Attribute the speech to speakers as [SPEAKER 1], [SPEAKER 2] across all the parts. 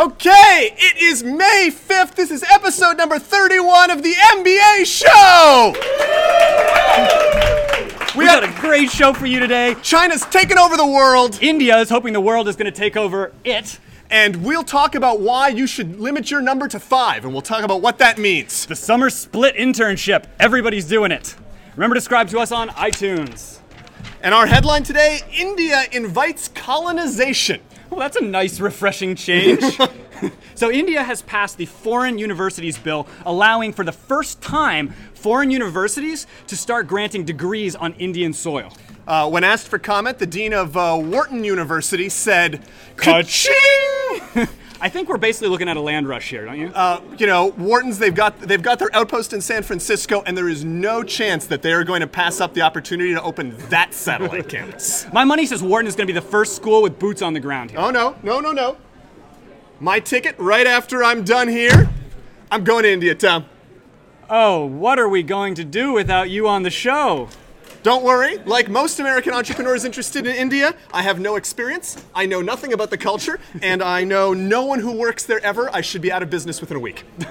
[SPEAKER 1] Okay, it is May 5th. This is episode number 31 of the MBA show.
[SPEAKER 2] We got a great show for you today.
[SPEAKER 1] China's taking over the world,
[SPEAKER 2] India is hoping the world is going to take over it.
[SPEAKER 1] and we'll talk about why you should limit your number to five, and we'll talk about what that means.
[SPEAKER 2] The summer split internship. Everybody's doing it. Remember to subscribe to us on iTunes.
[SPEAKER 1] And our headline today India invites colonization.
[SPEAKER 2] Well, that's a nice, refreshing change. so, India has passed the Foreign Universities Bill, allowing for the first time foreign universities to start granting degrees on Indian soil.
[SPEAKER 1] Uh, when asked for comment, the dean of uh, Wharton University said, "Ka-ching!"
[SPEAKER 2] I think we're basically looking at a land rush here, don't you?
[SPEAKER 1] Uh, you know, Wharton's they've got they've got their outpost in San Francisco, and there is no chance that they are going to pass up the opportunity to open that satellite campus.
[SPEAKER 2] My money says Wharton is going to be the first school with boots on the ground here.
[SPEAKER 1] Oh no, no, no, no! My ticket right after I'm done here. I'm going to India, Tom.
[SPEAKER 2] Oh, what are we going to do without you on the show?
[SPEAKER 1] Don't worry. Like most American entrepreneurs interested in India, I have no experience. I know nothing about the culture, and I know no one who works there ever. I should be out of business within a week.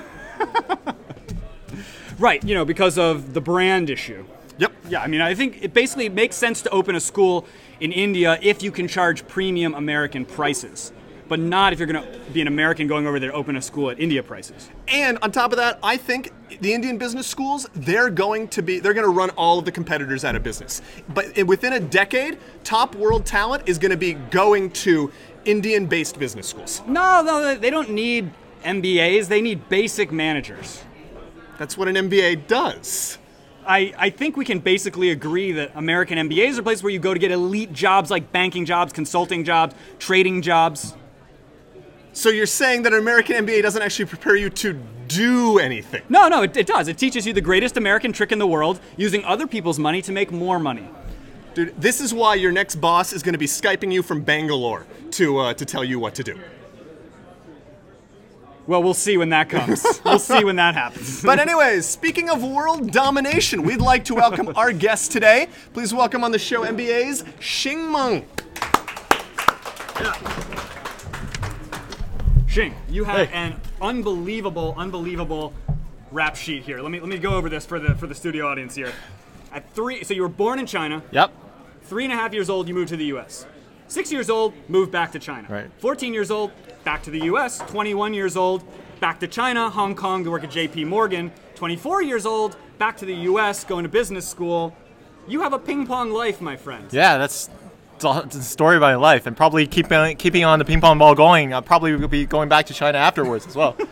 [SPEAKER 2] Right, you know, because of the brand issue.
[SPEAKER 1] Yep.
[SPEAKER 2] Yeah, I mean, I think it basically makes sense to open a school in India if you can charge premium American prices, but not if you're going to be an American going over there to open a school at India prices.
[SPEAKER 1] And on top of that, I think the Indian business schools, they're going to be they're going to run all of the competitors out of business. But within a decade, top world talent is going to be going to Indian-based business schools.
[SPEAKER 2] No, no, they don't need MBAs, they need basic managers.
[SPEAKER 1] That's what an MBA does.
[SPEAKER 2] I, I think we can basically agree that American MBAs are places where you go to get elite jobs like banking jobs, consulting jobs, trading jobs.
[SPEAKER 1] So you're saying that an American MBA doesn't actually prepare you to do anything.
[SPEAKER 2] No, no, it, it does. It teaches you the greatest American trick in the world using other people's money to make more money.
[SPEAKER 1] Dude, this is why your next boss is going to be skyping you from Bangalore to uh, to tell you what to do.
[SPEAKER 2] Well, we'll see when that comes. we'll see when that happens.
[SPEAKER 1] But anyways, speaking of world domination, we'd like to welcome our guest today. Please welcome on the show MBA's Xing Meng.
[SPEAKER 2] Xing, you have an unbelievable, unbelievable rap sheet here. Let me let me go over this for the for the studio audience here. At three, so you were born in China.
[SPEAKER 3] Yep.
[SPEAKER 2] Three and a half years old, you moved to the U.S. Six years old, moved back to China.
[SPEAKER 3] Right.
[SPEAKER 2] 14 years old, back to the U.S. 21 years old, back to China, Hong Kong to work at J.P. Morgan. 24 years old, back to the U.S. going to business school. You have a ping pong life, my friend.
[SPEAKER 3] Yeah, that's it's a it's a story of my life, and probably keeping keeping on the ping pong ball going. I'll probably will be going back to China afterwards as well.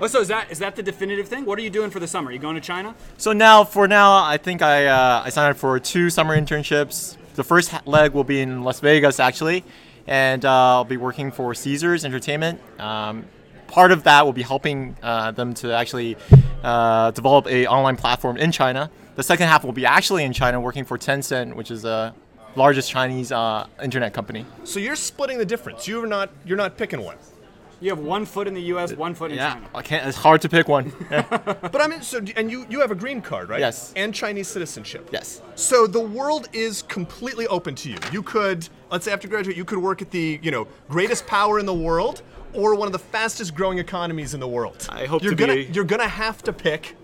[SPEAKER 2] Oh, so is that is that the definitive thing? What are you doing for the summer? you going to China?
[SPEAKER 3] so now, for now, I think I uh, I signed up for two summer internships. The first leg will be in Las Vegas actually, and uh, I'll be working for Caesars Entertainment. Um, part of that will be helping uh, them to actually uh, develop a online platform in China. The second half will be actually in China, working for Tencent, which is the largest Chinese uh, internet company.
[SPEAKER 1] So you're splitting the difference. You're not you're not picking one.
[SPEAKER 2] You have one foot in the U.S., one foot in
[SPEAKER 3] Yeah,
[SPEAKER 2] China.
[SPEAKER 3] I can't. It's hard to pick one.
[SPEAKER 1] But I mean, so and you you have a green card, right?
[SPEAKER 3] Yes.
[SPEAKER 1] And Chinese citizenship.
[SPEAKER 3] yes.
[SPEAKER 1] So the world is completely open to you. You could, let's say after graduate, you could work at the, you know, greatest power in the world or one of the fastest growing economies in the world.
[SPEAKER 3] I hope
[SPEAKER 1] you're
[SPEAKER 3] to
[SPEAKER 1] gonna
[SPEAKER 3] be-
[SPEAKER 1] you're gonna have to pick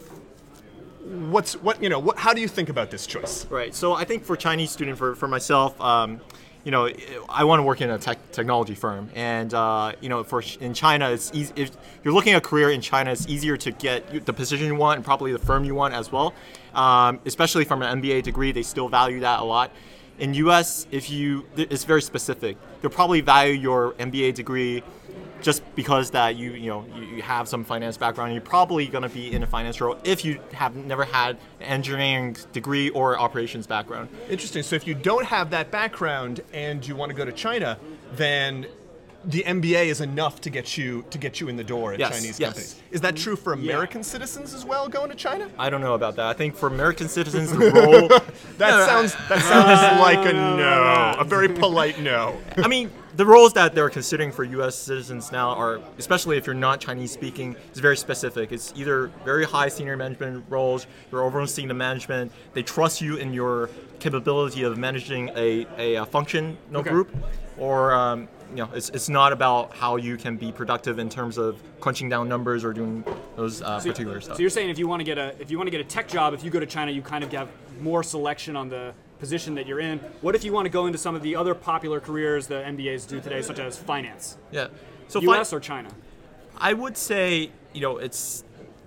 [SPEAKER 1] what's what you know, what how do you think about this choice?
[SPEAKER 3] Right. So I think for Chinese student, for, for myself, um, you know, I want to work in a tech, technology firm, and uh, you know, for in China, it's easy. If you're looking at a career in China, it's easier to get the position you want and probably the firm you want as well. Um, especially from an MBA degree, they still value that a lot. In U.S., if you, it's very specific. They'll probably value your MBA degree just because that you you know you, you have some finance background, you're probably going to be in a finance role if you have never had an engineering degree or operations background.
[SPEAKER 1] Interesting. So if you don't have that background and you want to go to China, then the MBA is enough to get you to get you in the door at
[SPEAKER 3] Yes,
[SPEAKER 1] Chinese
[SPEAKER 3] yes.
[SPEAKER 1] companies. Is that true for American citizens as well going to China?
[SPEAKER 3] I don't know about that. I think for American citizens, the role.
[SPEAKER 1] That sounds that uh, sounds like a no, a very polite no.
[SPEAKER 3] I mean, the roles that they're considering for U.S. citizens now are, especially if you're not Chinese speaking, is very specific. It's either very high senior management roles, you're overseeing the management, they trust you in your capability of managing a, a, uh functional
[SPEAKER 2] Okay.
[SPEAKER 3] group, or um, you know, it's, it's not about how you can be productive in terms of crunching down numbers or doing those uh, particular stuff.
[SPEAKER 2] So you're saying if you want to get a if you want to get a tech job, if you go to China, you kind of have more selection on the position that you're in. What if you want to go into some of the other popular careers that MBAs do today, such as finance?
[SPEAKER 3] yeah. So fi-
[SPEAKER 2] U.S. or China?
[SPEAKER 3] I would say, you know, it's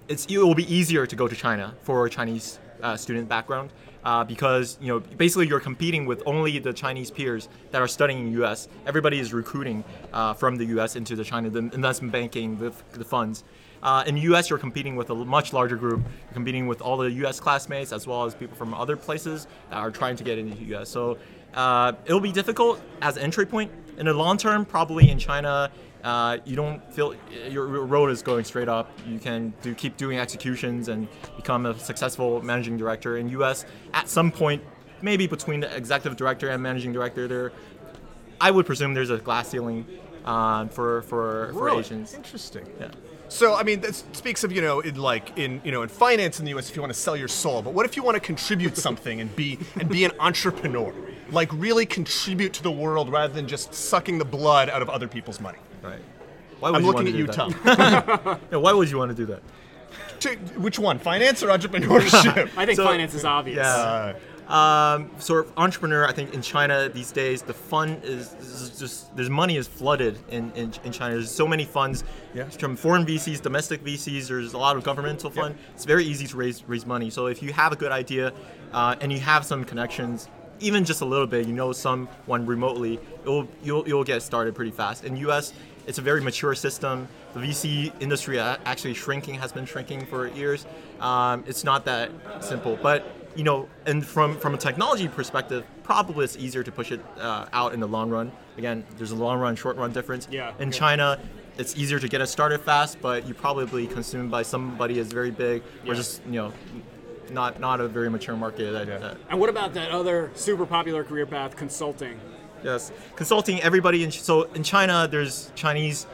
[SPEAKER 3] it's it will be easier to go to China for a Chinese uh, student background uh, because you know basically you're competing with only the Chinese peers that are studying in U.S. Everybody is recruiting uh, from the U.S. into the China, the investment banking, the, the funds. Uh, in U.S., you're competing with a much larger group. You're competing with all the U.S. classmates as well as people from other places that are trying to get into the U.S. So uh, it'll be difficult as an entry point. In the long term, probably in China, uh, you don't feel your your road is going straight up. You can do keep doing executions and become a successful managing director. In U.S., at some point, maybe between the executive director and managing director, there, I would presume there's a glass ceiling uh, for for for
[SPEAKER 1] Really?
[SPEAKER 3] Asians.
[SPEAKER 1] Interesting.
[SPEAKER 3] Yeah.
[SPEAKER 1] So I mean, this speaks of you know, in like in you know, in finance in the U.S. If you want to sell your soul, but what if you want to contribute something and be and be an entrepreneur, like really contribute to the world rather than just sucking the blood out of other people's money?
[SPEAKER 3] Right. Why would
[SPEAKER 1] I'm
[SPEAKER 3] you
[SPEAKER 1] looking
[SPEAKER 3] want
[SPEAKER 1] at
[SPEAKER 3] to
[SPEAKER 1] you,
[SPEAKER 3] do
[SPEAKER 1] Tom.
[SPEAKER 3] that? Yeah, why would you want to do that?
[SPEAKER 1] To- Which one, finance or entrepreneurship?
[SPEAKER 2] I think
[SPEAKER 3] So-
[SPEAKER 2] finance is obvious.
[SPEAKER 1] Uh,
[SPEAKER 3] Um, sort of entrepreneur, I think in China these days, the fund is, is just there's money is flooded in, in, in China. There's so many funds
[SPEAKER 1] Yeah.
[SPEAKER 3] from foreign VCs, domestic VCs. There's a lot of governmental fund. It's very easy to raise raise money. So if you have a good idea uh, and you have some connections, even just a little bit, you know someone remotely, it'll, you'll you'll get started pretty fast. In U.S. It's a very mature system. The VC industry actually shrinking has been shrinking for years. Um, it's not that simple, but you know, and from from a technology perspective, probably it's easier to push it uh, out in the long run. Again, there's a long run, short run difference.
[SPEAKER 2] Yeah,
[SPEAKER 3] In
[SPEAKER 2] yeah.
[SPEAKER 3] China, it's easier to get it started fast, but you probably consumed by somebody is very big
[SPEAKER 2] Yeah.
[SPEAKER 3] or just you know, not not a very mature market. That, that,
[SPEAKER 2] And what about that other super popular career path, consulting?
[SPEAKER 3] Yes, consulting. Everybody in so in China, there's Chinese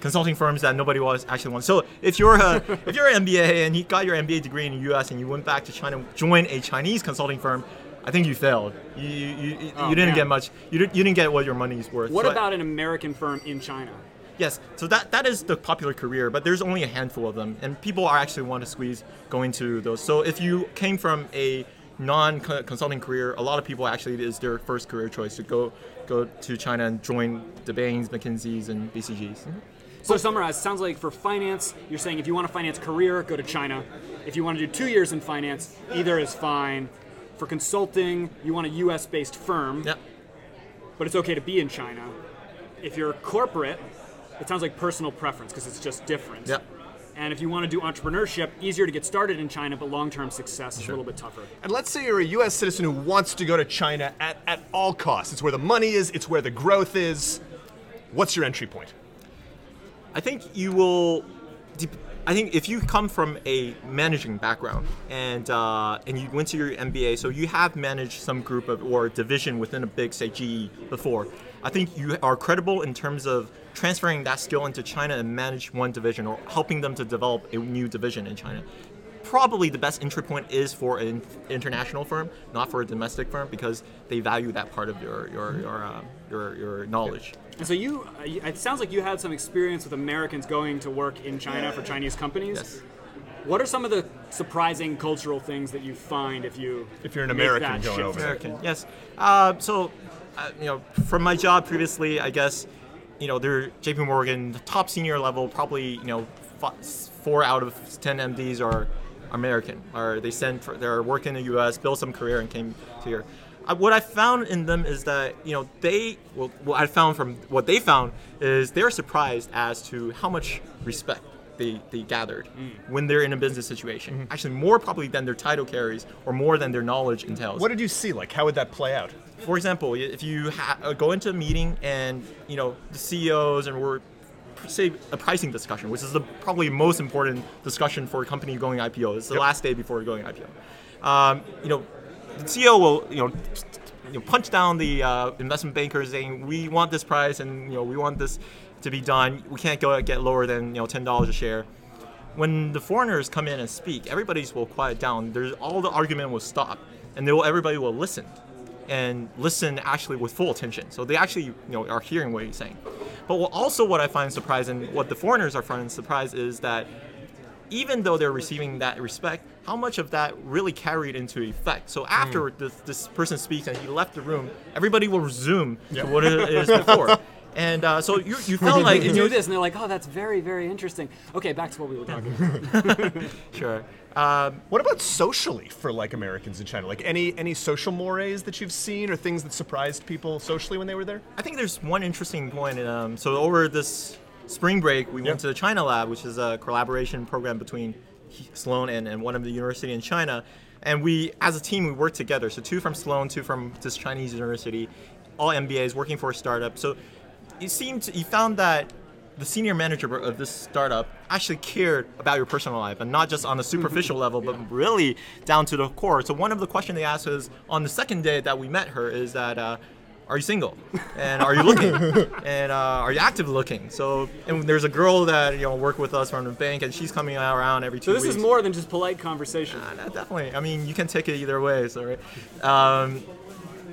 [SPEAKER 3] consulting firms that nobody was actually wants. So if you're a if you're an MBA and you got your MBA degree in the U.S. and you went back to China, join a Chinese consulting firm, I think you failed. You you, you, you
[SPEAKER 2] Oh,
[SPEAKER 3] didn't
[SPEAKER 2] man.
[SPEAKER 3] get much. You didn't, you didn't get what your money's worth.
[SPEAKER 2] What
[SPEAKER 3] So I-
[SPEAKER 2] about an American firm in China?
[SPEAKER 3] Yes, so that that is the popular career, but there's only a handful of them, and people are actually want to squeeze going to those. So if you came from a non-consulting career, a lot of people actually it is their first career choice to go go to China and join the Bains, McKinseys, and BCGs. Mm-hmm.
[SPEAKER 2] So to summarize, sounds like for finance, you're saying if you want a finance career, go to China. If you want to do two years in finance, either is fine. For consulting, you want a U.S.-based firm,
[SPEAKER 3] Yep.
[SPEAKER 2] but it's okay to be in China. If you're corporate, it sounds like personal preference because it's just different.
[SPEAKER 3] Yep.
[SPEAKER 2] And if you want to do entrepreneurship, easier to get started in China, but long-term success is a little bit tougher.
[SPEAKER 1] And let's say you're a U.S. citizen who wants to go to China at, at all costs. It's where the money is, it's where the growth is. What's your entry point?
[SPEAKER 3] I think you will. I think if you come from a managing background and uh, and you went to your MBA, so you have managed some group of or division within a big say GE before. I think you are credible in terms of transferring that skill into China and manage one division or helping them to develop a new division in China. Probably the best entry point is for an international firm, not for a domestic firm, because they value that part of your your your uh, your, your knowledge.
[SPEAKER 2] And so you, uh, it sounds like you had some experience with Americans going to work in China for Chinese companies.
[SPEAKER 3] Yes.
[SPEAKER 2] What are some of the surprising cultural things that you find if you
[SPEAKER 1] If you're an American going over there.
[SPEAKER 3] American, yes. Uh, so, you know, from my job previously, I guess, you know, they're JP Morgan, the top senior level, probably, you know, four out of 10 MDs are American, or they sent for, they're working in the US, built some career, and came here. Uh, what I found in them is that, you know, they, well, what I found from what they found is they're surprised as to how much respect they, they gathered when they're in a business situation. Actually, more probably than their title carries or more than their knowledge entails
[SPEAKER 1] What did you see? Like, how would that play out?
[SPEAKER 3] for example, if you ha- uh, go into a meeting and you know the CEOs and we're say a pricing discussion, which is the probably most important discussion for a company going IPO. It's the last day before going IPO. Um, you know, the CEO will you know, you know punch down the uh, investment bankers saying we want this price and you know we want this to be done. We can't go get lower than you know ten dollars a share when the foreigners come in and speak, everybody's will quiet down. There's all the argument will stop, and they will, everybody will listen, and listen actually with full attention. So they actually you know are hearing what you're saying. But what, also, what I find surprising, what the foreigners are finding surprised, is that even though they're receiving that respect, how much of that really carried into effect? So after hmm. this, this person speaks and he left the room, everybody will resume to what it is before. And uh, so you, you felt like
[SPEAKER 2] you
[SPEAKER 3] in
[SPEAKER 2] do this, and they're like, "Oh, that's very, very interesting." Okay, back to what we were talking about.
[SPEAKER 3] sure. Um,
[SPEAKER 1] What about socially for like Americans in China? Like any any social mores that you've seen or things that surprised people socially when they were there?
[SPEAKER 3] I think there's one interesting point. Um, so over this spring break, we
[SPEAKER 1] Yeah.
[SPEAKER 3] went to the China Lab, which is a collaboration program between Sloan and, and one of the university in China. And we, as a team, we worked together. So two from Sloan, two from this Chinese university, all MBAs working for a startup. So it seemed you found that the senior manager of this startup actually cared about your personal life and not just on a superficial level but really down to the core so one of the questions they asked us on the second day that we met her is that uh, are you single and are you looking and uh, are you actively looking so and there's a girl that you know worked with us from the bank and she's coming around every two
[SPEAKER 2] So this
[SPEAKER 3] weeks
[SPEAKER 2] is more than just polite conversation.
[SPEAKER 3] uh, definitely. I mean, you can take it either way. So right. Um,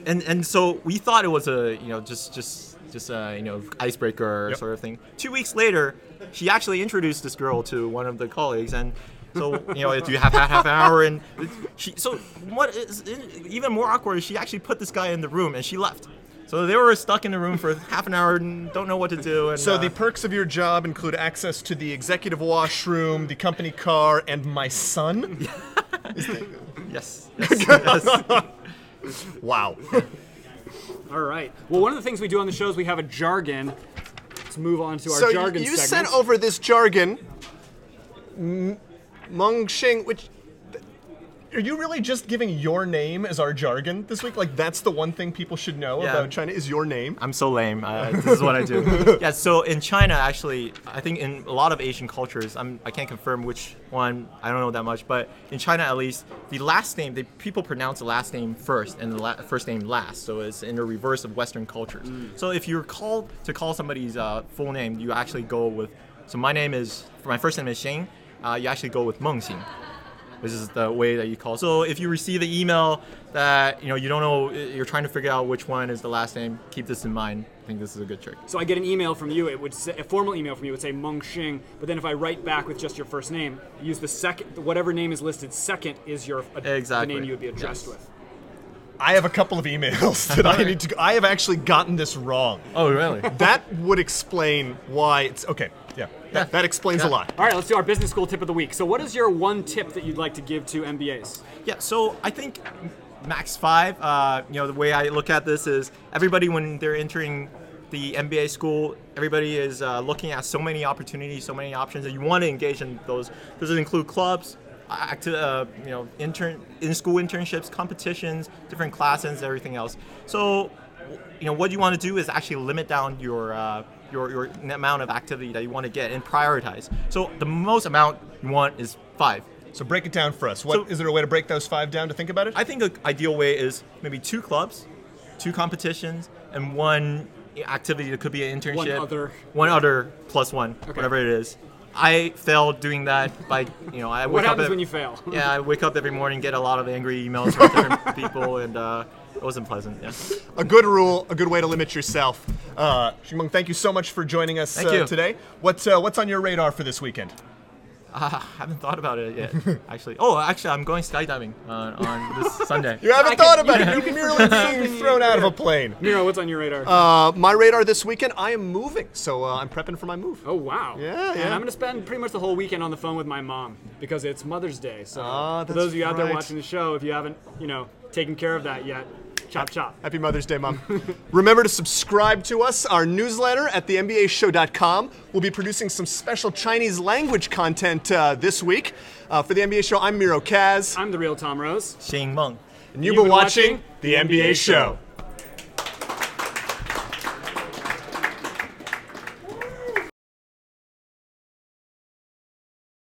[SPEAKER 3] and and so we thought it was a you know just just just a you know icebreaker
[SPEAKER 1] Yep.
[SPEAKER 3] sort of thing. Two weeks later, she actually introduced this girl to one of the colleagues and. So you know, do you have half, half an hour? And she. So what is even more awkward is she actually put this guy in the room and she left. So they were stuck in the room for half an hour and don't know what to do. And
[SPEAKER 1] So
[SPEAKER 3] uh,
[SPEAKER 1] the perks of your job include access to the executive washroom, the company car, and my son.
[SPEAKER 3] yes, yes, yes.
[SPEAKER 1] Wow.
[SPEAKER 2] All right. Well, one of the things we do on the show is we have a jargon. Let's move on to our
[SPEAKER 1] so
[SPEAKER 2] jargon
[SPEAKER 1] you
[SPEAKER 2] segment.
[SPEAKER 1] sent over this jargon, M- Meng Xing, which. Are you really just giving your name as our jargon this week? Like that's the one thing people should know
[SPEAKER 3] Yeah.
[SPEAKER 1] about China is your name.
[SPEAKER 3] I'm so lame. Uh, this is what I do. yeah. So in China, actually, I think in a lot of Asian cultures, I'm, I can't confirm which one. I don't know that much, but in China at least, the last name, they, people pronounce the last name first and the la- first name last. So it's in the reverse of Western cultures. So if you're called to call somebody's uh, full name, you actually go with. So my name is, my first name is Xing. Uh, you actually go with Meng Xing. This is the way that you call. So if you receive the email that you know you don't know, you're trying to figure out which one is the last name. Keep this in mind. I think this is a good trick.
[SPEAKER 2] So I get an email from you. It would say, a formal email from you would say Meng Xing, but then if I write back with just your first name, use the second, whatever name is listed second is your
[SPEAKER 3] Exactly.
[SPEAKER 2] the name you would be addressed
[SPEAKER 3] Yes.
[SPEAKER 2] with.
[SPEAKER 1] I have a couple of emails that I need to. I have actually gotten this wrong.
[SPEAKER 3] Oh really?
[SPEAKER 1] That would explain why it's okay. Yeah, that, that explains a lot.
[SPEAKER 2] All right, let's do our business school tip of the week. So, what is your one tip that you'd like to give to MBAs?
[SPEAKER 3] Yeah, so I think max five. Uh, you know, the way I look at this is everybody when they're entering the MBA school, everybody is uh, looking at so many opportunities, so many options, and you want to engage in those. Does it include clubs? Acti- uh, you know, intern in school internships, competitions, different classes, everything else. So, you know, what you want to do is actually limit down your uh, your your amount of activity that you want to get and prioritize. So the most amount you want is five.
[SPEAKER 1] So break it down for us. What is
[SPEAKER 3] So-
[SPEAKER 1] there a way to break those five down to think about it?
[SPEAKER 3] I think an ideal way is maybe two clubs, two competitions, and one activity that could be an internship.
[SPEAKER 2] One other.
[SPEAKER 3] One other plus one, whatever it is. I failed doing that by, you know, I
[SPEAKER 2] What
[SPEAKER 3] wake up.
[SPEAKER 2] happens
[SPEAKER 3] ev-
[SPEAKER 2] when you fail?
[SPEAKER 3] Yeah, I wake up every morning, get a lot of angry emails from different people, and uh, it wasn't pleasant. Yeah.
[SPEAKER 1] a good rule, a good way to limit yourself. Uh, Xing Meng, thank you so much for joining us
[SPEAKER 3] Thank
[SPEAKER 1] uh,
[SPEAKER 3] you.
[SPEAKER 1] today. What, uh, what's on your radar for this weekend?
[SPEAKER 3] Uh, I haven't thought about it yet, actually. Oh, actually, I'm going skydiving uh, on this Sunday.
[SPEAKER 1] You haven't
[SPEAKER 2] I
[SPEAKER 1] thought
[SPEAKER 2] can-
[SPEAKER 1] about
[SPEAKER 2] you-
[SPEAKER 1] it. You
[SPEAKER 2] you
[SPEAKER 1] can
[SPEAKER 2] forgot
[SPEAKER 1] merely
[SPEAKER 2] something
[SPEAKER 1] being thrown out of a plane.
[SPEAKER 2] Miro, what's on your radar?
[SPEAKER 1] Uh, my radar this weekend, I am moving, so uh, I'm prepping for my move.
[SPEAKER 2] oh wow!
[SPEAKER 1] yeah,
[SPEAKER 2] And
[SPEAKER 1] yeah.
[SPEAKER 2] I'm gonna spend pretty much the whole weekend on the phone with my mom because it's Mother's Day. So
[SPEAKER 1] Ah,
[SPEAKER 2] for
[SPEAKER 1] that's
[SPEAKER 2] those of you out there
[SPEAKER 1] right.
[SPEAKER 2] watching the show, if you haven't, you know, taken care of that yet, chop chop.
[SPEAKER 1] Happy Mother's Day, Mom. Remember to subscribe to us, our newsletter at thembashow.com. We'll be producing some special Chinese language content uh, this week. Uh, for the MBA Show, I'm Miro Kaz,
[SPEAKER 2] I'm the real Tom Rose.
[SPEAKER 3] Xing Meng.
[SPEAKER 1] and you've
[SPEAKER 2] You've
[SPEAKER 1] been
[SPEAKER 2] been
[SPEAKER 1] watching
[SPEAKER 2] watching
[SPEAKER 1] The MBA Show.